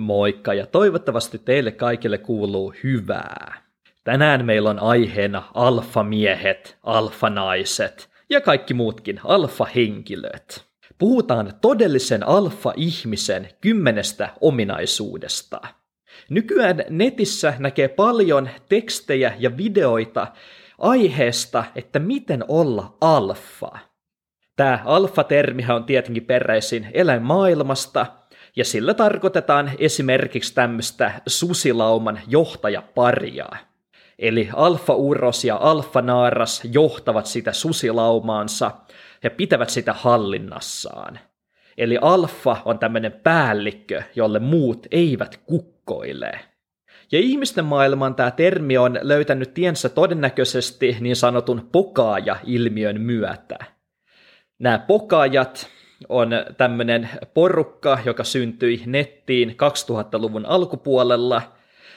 Moikka ja toivottavasti teille kaikille kuuluu hyvää. Tänään meillä on aiheena alfamiehet, alfanaiset ja kaikki muutkin alfahenkilöt. Puhutaan todellisen alfa-ihmisen kymmenestä ominaisuudesta. Nykyään netissä näkee paljon tekstejä ja videoita aiheesta, että miten olla alfa. Tämä alfa-termihän on tietenkin peräisin eläinmaailmasta, ja sillä tarkoitetaan esimerkiksi tämmöistä susilauman johtajaparia. Eli alfa-uros ja alfa-naaras johtavat sitä susilaumaansa ja pitävät sitä hallinnassaan. Eli alfa on tämmöinen päällikkö, jolle muut eivät kukkoile. Ja ihmisten maailman tämä termi on löytänyt tiensä todennäköisesti niin sanotun pokaaja-ilmiön myötä. Nämä pokaajat on tämmöinen porukka, joka syntyi nettiin 2000-luvun alkupuolella,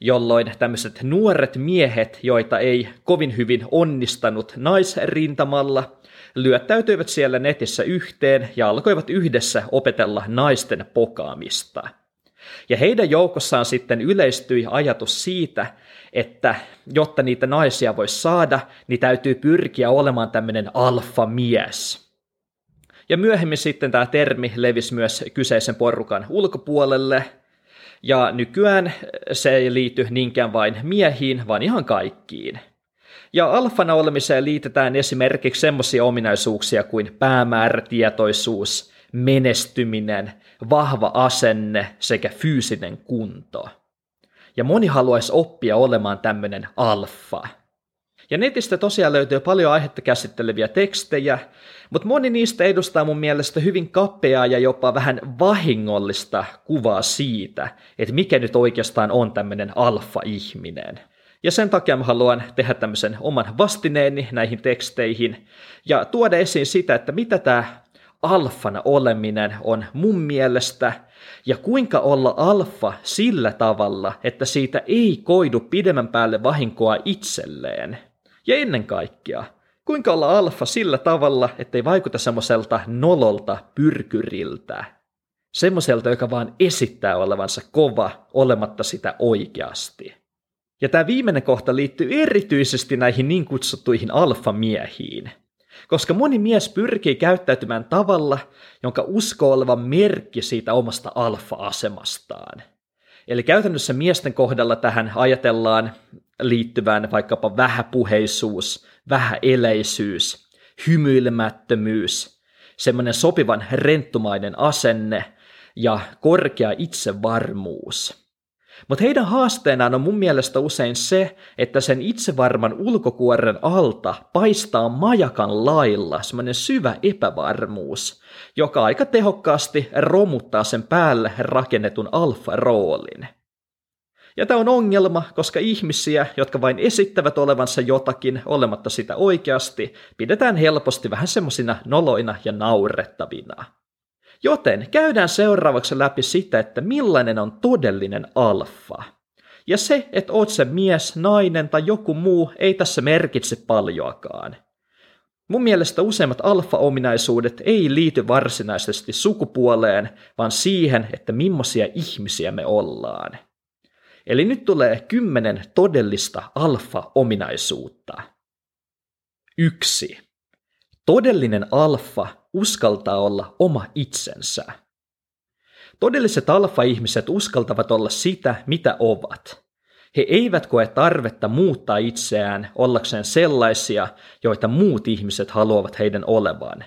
jolloin tämmöiset nuoret miehet, joita ei kovin hyvin onnistanut naisrintamalla, lyöttäytyivät siellä netissä yhteen ja alkoivat yhdessä opetella naisten pokaamista. Ja heidän joukossaan sitten yleistyi ajatus siitä, että jotta niitä naisia voisi saada, niin täytyy pyrkiä olemaan tämmöinen alfamies. Ja myöhemmin sitten tämä termi levisi myös kyseisen porukan ulkopuolelle, ja nykyään se ei liity niinkään vain miehiin, vaan ihan kaikkiin. Ja alfana olemiseen liitetään esimerkiksi semmoisia ominaisuuksia kuin päämäärätietoisuus, menestyminen, vahva asenne sekä fyysinen kunto. Ja moni haluaisi oppia olemaan tämmöinen alfa. Ja netistä tosiaan löytyy paljon aihetta käsitteleviä tekstejä, mutta moni niistä edustaa mun mielestä hyvin kapeaa ja jopa vähän vahingollista kuvaa siitä, että mikä nyt oikeastaan on tämmöinen alfa-ihminen. Ja sen takia mä haluan tehdä tämmöisen oman vastineeni näihin teksteihin ja tuoda esiin sitä, että mitä tämä alfana oleminen on mun mielestä ja kuinka olla alfa sillä tavalla, että siitä ei koidu pidemmän päälle vahinkoa itselleen. Ja ennen kaikkea, kuinka olla alfa sillä tavalla, ettei vaikuta semmoiselta nololta pyrkyriltä. Semmoiselta, joka vaan esittää olevansa kova, olematta sitä oikeasti. Ja tämä viimeinen kohta liittyy erityisesti näihin niin kutsuttuihin alfamiehiin. Koska moni mies pyrkii käyttäytymään tavalla, jonka uskoo olevan merkki siitä omasta alfa-asemastaan. Eli käytännössä miesten kohdalla tähän ajatellaan liittyvän vaikkapa vähäpuheisuus, vähäeleisyys, hymyilemättömyys, semmoinen sopivan renttumainen asenne ja korkea itsevarmuus. Mutta heidän haasteenaan on mun mielestä usein se, että sen itsevarman ulkokuoren alta paistaa majakan lailla semmoinen syvä epävarmuus, joka aika tehokkaasti romuttaa sen päälle rakennetun alfa-roolin. Ja tämä on ongelma, koska ihmisiä, jotka vain esittävät olevansa jotakin olematta sitä oikeasti, pidetään helposti vähän semmoisina noloina ja naurettavina. Joten käydään seuraavaksi läpi sitä, että millainen on todellinen alfa. Ja se, että oot se mies, nainen tai joku muu, ei tässä merkitse paljoakaan. Mun mielestä useimmat alfa-ominaisuudet ei liity varsinaisesti sukupuoleen, vaan siihen, että millaisia ihmisiä me ollaan. Eli nyt tulee kymmenen todellista alfa-ominaisuutta. Yksi. Todellinen alfa uskaltaa olla oma itsensä. Todelliset alfa-ihmiset uskaltavat olla sitä, mitä ovat. He eivät koe tarvetta muuttaa itseään ollakseen sellaisia, joita muut ihmiset haluavat heidän olevan.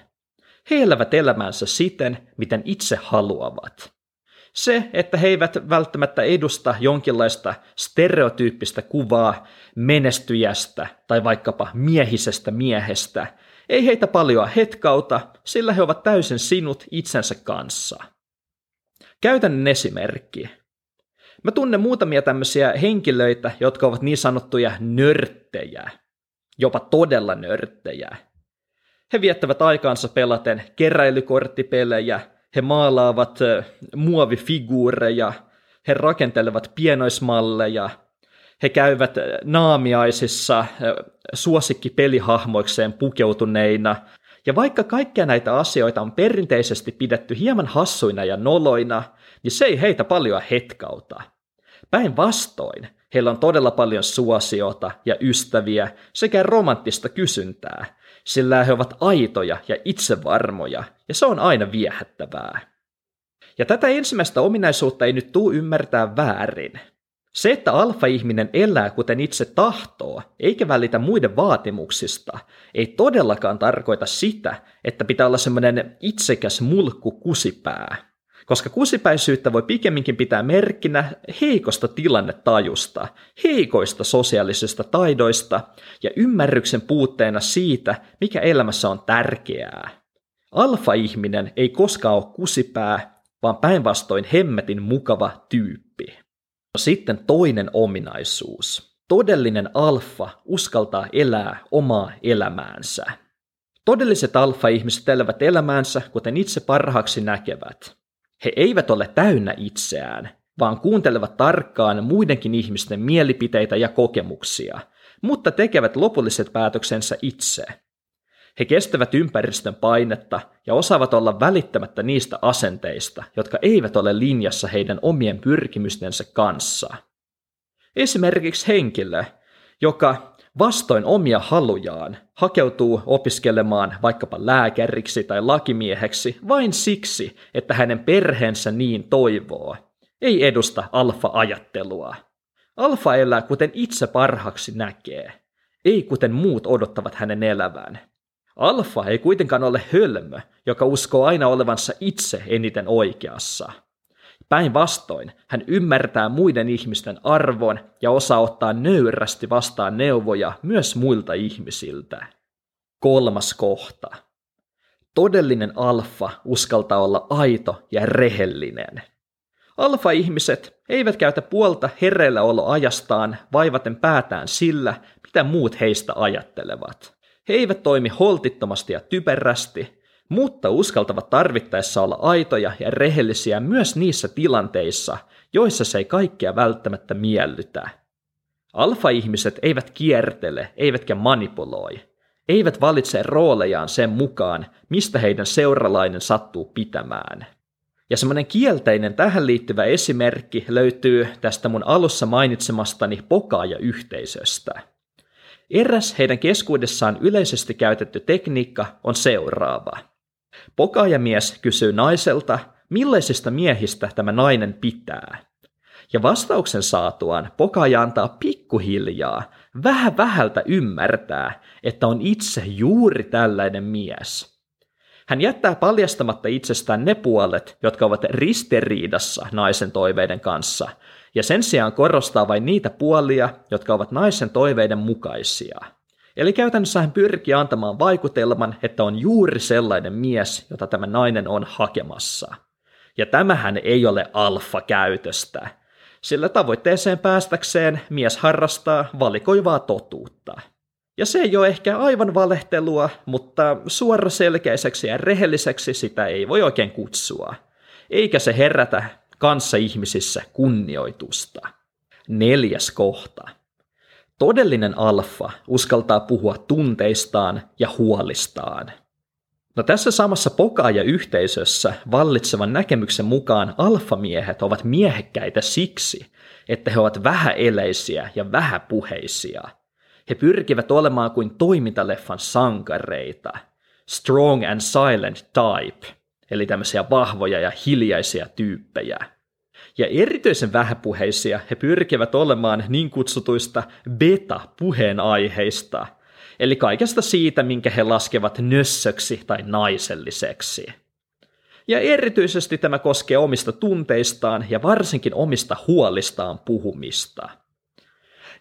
He elävät elämänsä siten, miten itse haluavat. Se, että he eivät välttämättä edusta jonkinlaista stereotyyppistä kuvaa menestyjästä tai vaikkapa miehisestä miehestä, ei heitä paljon hetkauta, sillä he ovat täysin sinut itsensä kanssa. Käytännön esimerkki. Mä tunnen muutamia tämmöisiä henkilöitä, jotka ovat niin sanottuja nörttejä, jopa todella nörttejä. He viettävät aikaansa pelaten keräilykorttipelejä, he maalaavat muovifiguureja, he rakentelevat pienoismalleja, he käyvät naamiaisissa suosikkipelihahmoikseen pukeutuneina Ja vaikka kaikkia näitä asioita on perinteisesti pidetty hieman hassuina ja noloina, niin se ei heitä paljon hetkauta. Päinvastoin, heillä on todella paljon suosiota ja ystäviä sekä romanttista kysyntää, sillä he ovat aitoja ja itsevarmoja, ja se on aina viehättävää. Ja tätä ensimmäistä ominaisuutta ei nyt tuu ymmärtää väärin. Se, että alfa-ihminen elää kuten itse tahtoo, eikä välitä muiden vaatimuksista, ei todellakaan tarkoita sitä, että pitää olla semmoinen itsekäs mulkku kusipää. Koska kusipäisyyttä voi pikemminkin pitää merkkinä heikosta tilannetajusta, heikoista sosiaalisista taidoista ja ymmärryksen puutteena siitä, mikä elämässä on tärkeää. Alfa-ihminen ei koskaan ole kusipää, vaan päinvastoin hemmetin mukava tyyppi. No sitten toinen ominaisuus. Todellinen alfa uskaltaa elää omaa elämäänsä. Todelliset alfa-ihmiset elävät elämäänsä, kuten itse parhaaksi näkevät. He eivät ole täynnä itseään, vaan kuuntelevat tarkkaan muidenkin ihmisten mielipiteitä ja kokemuksia, mutta tekevät lopulliset päätöksensä itse. He kestävät ympäristön painetta ja osaavat olla välittämättä niistä asenteista, jotka eivät ole linjassa heidän omien pyrkimystensä kanssa. Esimerkiksi henkilö, joka vastoin omia halujaan hakeutuu opiskelemaan vaikkapa lääkäriksi tai lakimieheksi vain siksi, että hänen perheensä niin toivoo, ei edusta alfa-ajattelua. Alfa elää kuten itse parhaaksi näkee, ei kuten muut odottavat hänen elävän. Alfa ei kuitenkaan ole hölmö, joka uskoo aina olevansa itse eniten oikeassa. Päinvastoin hän ymmärtää muiden ihmisten arvon ja osaa ottaa nöyrästi vastaan neuvoja myös muilta ihmisiltä. Kolmas kohta. Todellinen alfa uskaltaa olla aito ja rehellinen. Alfa-ihmiset eivät käytä puolta hereilläoloajastaan vaivaten päätään sillä, mitä muut heistä ajattelevat. He eivät toimi holtittomasti ja typerästi, mutta uskaltavat tarvittaessa olla aitoja ja rehellisiä myös niissä tilanteissa, joissa se ei kaikkea välttämättä miellytä. Alfa-ihmiset eivät kiertele, eivätkä manipuloi. Eivät valitse roolejaan sen mukaan, mistä heidän seuralainen sattuu pitämään. Ja semmoinen kielteinen tähän liittyvä esimerkki löytyy tästä mun alussa mainitsemastani pokaaja-yhteisöstä – Eräs heidän keskuudessaan yleisesti käytetty tekniikka on seuraava. Pokaajamies kysyy naiselta, millaisista miehistä tämä nainen pitää. Ja vastauksen saatuaan pokaaja antaa pikkuhiljaa, vähän vähältä ymmärtää, että on itse juuri tällainen mies. Hän jättää paljastamatta itsestään ne puolet, jotka ovat ristiriidassa naisen toiveiden kanssa, ja sen sijaan korostaa vain niitä puolia, jotka ovat naisen toiveiden mukaisia. Eli käytännössä hän pyrkii antamaan vaikutelman, että on juuri sellainen mies, jota tämä nainen on hakemassa. Ja tämähän ei ole alfa-käytöstä, sillä tavoitteeseen päästäkseen mies harrastaa valikoivaa totuutta. Ja se ei ole ehkä aivan valehtelua, mutta suoraselkäiseksi ja rehelliseksi sitä ei voi oikein kutsua. Eikä se herätä kanssa ihmisissä kunnioitusta. Neljäs kohta. Todellinen alfa uskaltaa puhua tunteistaan ja huolistaan. No tässä samassa pokaaja-yhteisössä vallitsevan näkemyksen mukaan alfamiehet ovat miehekkäitä siksi, että he ovat vähäeleisiä ja vähäpuheisia. He pyrkivät olemaan kuin toimintaleffan sankareita. Strong and silent type – eli tämmöisiä vahvoja ja hiljaisia tyyppejä. Ja erityisen vähäpuheisia he pyrkivät olemaan niin kutsutuista beta-puheenaiheista, eli kaikesta siitä, minkä he laskevat nössöksi tai naiselliseksi. Ja erityisesti tämä koskee omista tunteistaan ja varsinkin omista huolistaan puhumista –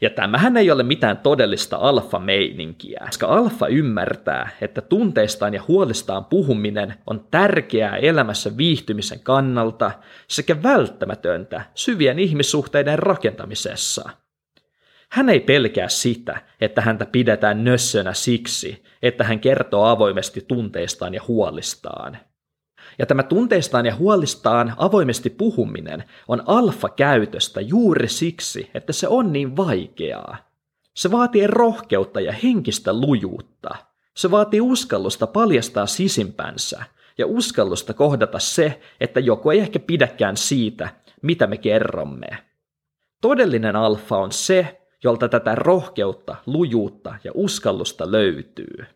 ja tämähän ei ole mitään todellista alfa-meininkiä, koska alfa ymmärtää, että tunteistaan ja huolistaan puhuminen on tärkeää elämässä viihtymisen kannalta sekä välttämätöntä syvien ihmissuhteiden rakentamisessa. Hän ei pelkää sitä, että häntä pidetään nössönä siksi, että hän kertoo avoimesti tunteistaan ja huolistaan – ja tämä tunteistaan ja huolistaan avoimesti puhuminen on alfa-käytöstä juuri siksi, että se on niin vaikeaa. Se vaatii rohkeutta ja henkistä lujuutta. Se vaatii uskallusta paljastaa sisimpänsä ja uskallusta kohdata se, että joku ei ehkä pidäkään siitä, mitä me kerromme. Todellinen alfa on se, jolta tätä rohkeutta, lujuutta ja uskallusta löytyy.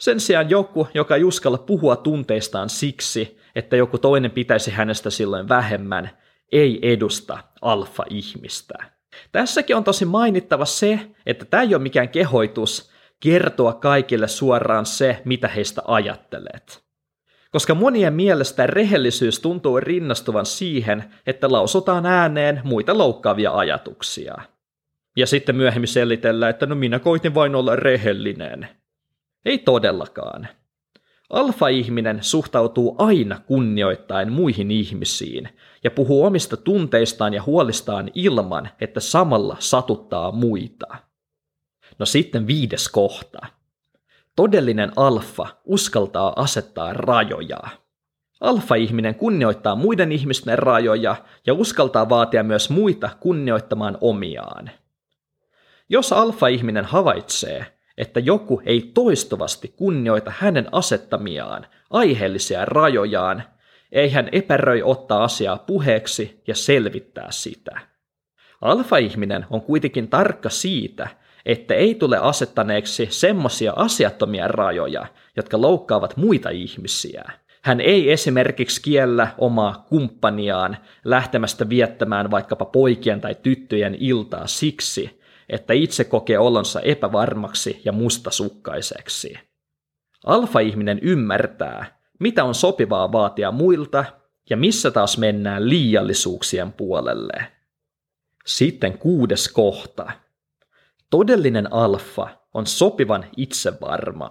Sen sijaan joku, joka ei uskalla puhua tunteistaan siksi, että joku toinen pitäisi hänestä silloin vähemmän, ei edusta alfa-ihmistä. Tässäkin on tosi mainittava se, että tämä ei ole mikään kehoitus kertoa kaikille suoraan se, mitä heistä ajattelet. Koska monien mielestä rehellisyys tuntuu rinnastuvan siihen, että lausutaan ääneen muita loukkaavia ajatuksia. Ja sitten myöhemmin selitellään, että no minä koitin vain olla rehellinen. Ei todellakaan. Alfa-ihminen suhtautuu aina kunnioittain muihin ihmisiin ja puhuu omista tunteistaan ja huolistaan ilman, että samalla satuttaa muita. No sitten viides kohta. Todellinen alfa uskaltaa asettaa rajoja. Alfa-ihminen kunnioittaa muiden ihmisten rajoja ja uskaltaa vaatia myös muita kunnioittamaan omiaan. Jos alfa-ihminen havaitsee, että joku ei toistuvasti kunnioita hänen asettamiaan aiheellisia rajojaan, ei hän epäröi ottaa asiaa puheeksi ja selvittää sitä. Alfa-ihminen on kuitenkin tarkka siitä, että ei tule asettaneeksi semmoisia asiattomia rajoja, jotka loukkaavat muita ihmisiä. Hän ei esimerkiksi kiellä omaa kumppaniaan lähtemästä viettämään vaikkapa poikien tai tyttöjen iltaa siksi, että itse kokee olonsa epävarmaksi ja mustasukkaiseksi. Alfa-ihminen ymmärtää, mitä on sopivaa vaatia muilta ja missä taas mennään liiallisuuksien puolelle. Sitten kuudes kohta. Todellinen alfa on sopivan itsevarma.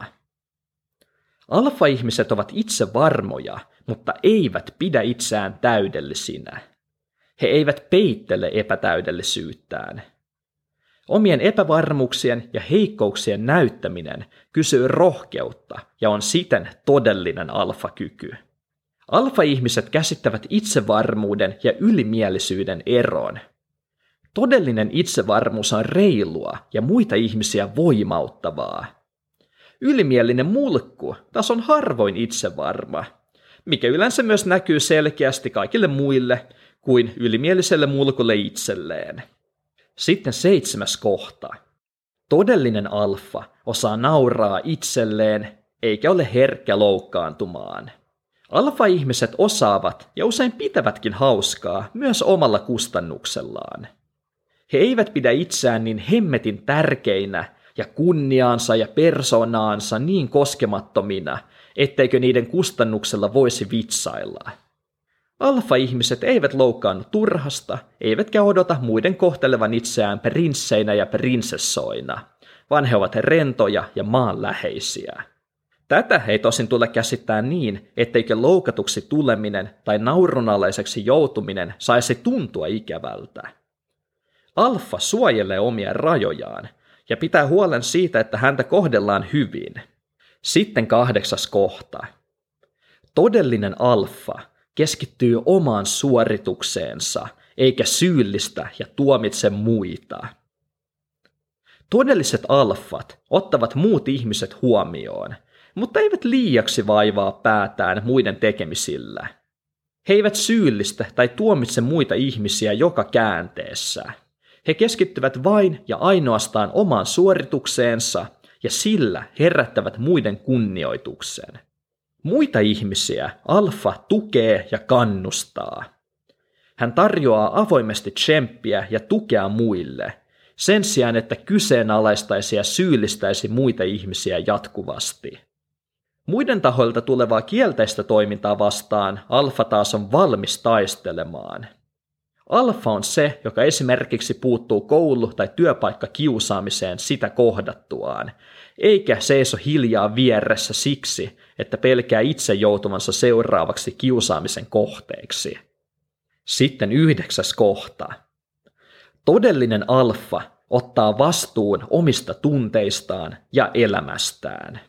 Alfa-ihmiset ovat itsevarmoja, mutta eivät pidä itseään täydellisinä. He eivät peittele epätäydellisyyttään. Omien epävarmuuksien ja heikkouksien näyttäminen kysyy rohkeutta ja on siten todellinen alfakyky. Alfa-ihmiset käsittävät itsevarmuuden ja ylimielisyyden eroon. Todellinen itsevarmuus on reilua ja muita ihmisiä voimauttavaa. Ylimielinen mulkku taas on harvoin itsevarma, mikä yleensä myös näkyy selkeästi kaikille muille kuin ylimieliselle mulkulle itselleen. Sitten seitsemäs kohta. Todellinen alfa osaa nauraa itselleen eikä ole herkkä loukkaantumaan. Alfa-ihmiset osaavat ja usein pitävätkin hauskaa myös omalla kustannuksellaan. He eivät pidä itseään niin hemmetin tärkeinä ja kunniaansa ja persoonaansa niin koskemattomina, etteikö niiden kustannuksella voisi vitsailla. Alfa-ihmiset eivät loukkaannu turhasta, eivätkä odota muiden kohtelevan itseään prinsseinä ja prinsessoina, vaan he ovat rentoja ja maanläheisiä. Tätä ei tosin tule käsittää niin, etteikö loukatuksi tuleminen tai naurunalaiseksi joutuminen saisi tuntua ikävältä. Alfa suojelee omia rajojaan ja pitää huolen siitä, että häntä kohdellaan hyvin. Sitten kahdeksas kohta. Todellinen alfa keskittyy omaan suoritukseensa, eikä syyllistä ja tuomitse muita. Todelliset alfat ottavat muut ihmiset huomioon, mutta eivät liiaksi vaivaa päätään muiden tekemisillä. He eivät syyllistä tai tuomitse muita ihmisiä joka käänteessä. He keskittyvät vain ja ainoastaan omaan suoritukseensa ja sillä herättävät muiden kunnioituksen. Muita ihmisiä Alfa tukee ja kannustaa. Hän tarjoaa avoimesti tsemppiä ja tukea muille, sen sijaan että kyseenalaistaisi ja syyllistäisi muita ihmisiä jatkuvasti. Muiden tahoilta tulevaa kielteistä toimintaa vastaan Alfa taas on valmis taistelemaan. Alfa on se, joka esimerkiksi puuttuu koulu- tai työpaikkakiusaamiseen sitä kohdattuaan, eikä seiso hiljaa vieressä siksi, että pelkää itse joutuvansa seuraavaksi kiusaamisen kohteeksi. Sitten yhdeksäs kohta. Todellinen alfa ottaa vastuun omista tunteistaan ja elämästään.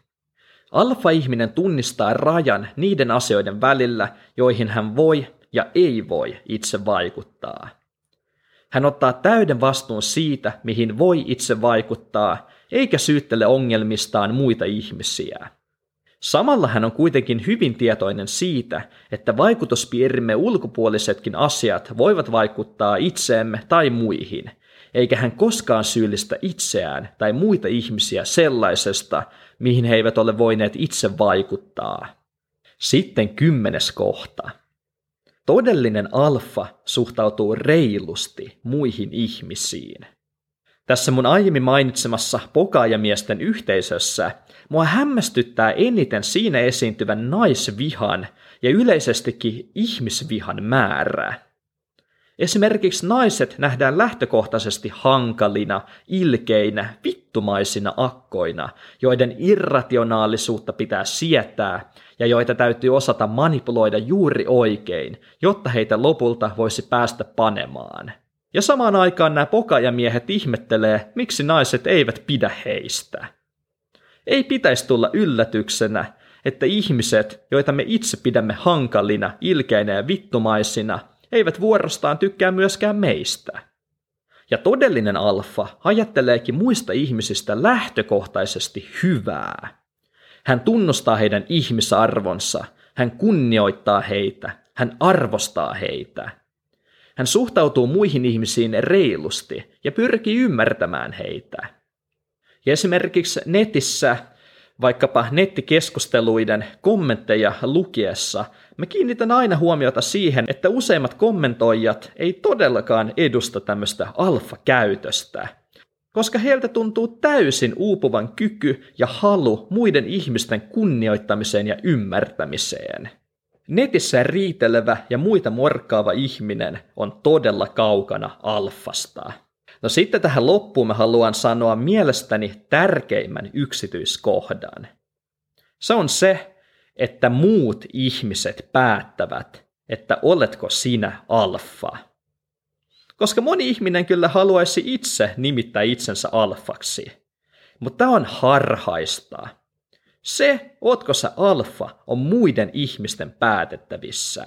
Alfa-ihminen tunnistaa rajan niiden asioiden välillä, joihin hän voi ja ei voi itse vaikuttaa. Hän ottaa täyden vastuun siitä, mihin voi itse vaikuttaa, eikä syyttele ongelmistaan muita ihmisiä. Samalla hän on kuitenkin hyvin tietoinen siitä, että vaikutuspiirimme ulkopuolisetkin asiat voivat vaikuttaa itseemme tai muihin, eikä hän koskaan syyllistä itseään tai muita ihmisiä sellaisesta, mihin he eivät ole voineet itse vaikuttaa. Sitten kymmenes kohta. Todellinen alfa suhtautuu reilusti muihin ihmisiin. Tässä mun aiemmin mainitsemassa pokaajamiesten yhteisössä mua hämmästyttää eniten siinä esiintyvän naisvihan ja yleisestikin ihmisvihan määrää. Esimerkiksi naiset nähdään lähtökohtaisesti hankalina, ilkeinä, vittumaisina akkoina, joiden irrationaalisuutta pitää sietää ja joita täytyy osata manipuloida juuri oikein, jotta heitä lopulta voisi päästä panemaan. Ja samaan aikaan nämä pokajamiehet ihmettelee, miksi naiset eivät pidä heistä. Ei pitäisi tulla yllätyksenä, että ihmiset, joita me itse pidämme hankalina, ilkeinä ja vittumaisina, eivät vuorostaan tykkää myöskään meistä. Ja todellinen alfa ajatteleekin muista ihmisistä lähtökohtaisesti hyvää. Hän tunnustaa heidän ihmisarvonsa, hän kunnioittaa heitä, hän arvostaa heitä. Hän suhtautuu muihin ihmisiin reilusti ja pyrkii ymmärtämään heitä. Ja esimerkiksi netissä vaikkapa nettikeskusteluiden kommentteja lukiessa, mä kiinnitän aina huomiota siihen, että useimmat kommentoijat ei todellakaan edusta tämmöistä alfa-käytöstä, koska heiltä tuntuu täysin uupuvan kyky ja halu muiden ihmisten kunnioittamiseen ja ymmärtämiseen. Netissä riitelevä ja muita morkkaava ihminen on todella kaukana alfasta. No sitten tähän loppuun mä haluan sanoa mielestäni tärkeimmän yksityiskohdan. Se on se, että muut ihmiset päättävät, että oletko sinä alfa. Koska moni ihminen kyllä haluaisi itse nimittää itsensä alfaksi. Mutta tämä on harhaista. Se, ootko sä alfa, on muiden ihmisten päätettävissä.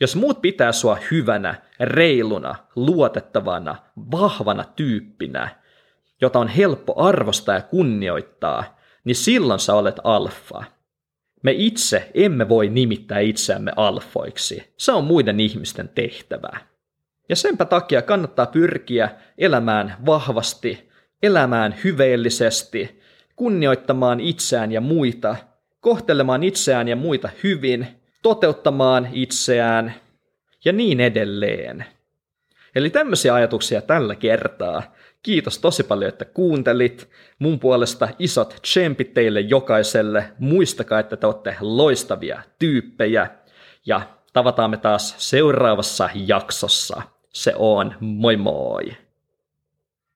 Jos muut pitää sua hyvänä, reiluna, luotettavana, vahvana tyyppinä, jota on helppo arvostaa ja kunnioittaa, niin silloin sä olet alfa. Me itse emme voi nimittää itseämme alfoiksi. Se on muiden ihmisten tehtävä. Ja senpä takia kannattaa pyrkiä elämään vahvasti, elämään hyveellisesti, kunnioittamaan itseään ja muita, kohtelemaan itseään ja muita hyvin – toteuttamaan itseään ja niin edelleen. Eli tämmöisiä ajatuksia tällä kertaa. Kiitos tosi paljon, että kuuntelit. Mun puolesta isot tsempit teille jokaiselle. Muistakaa, että te olette loistavia tyyppejä. Ja tavataan me taas seuraavassa jaksossa. Se on moi moi!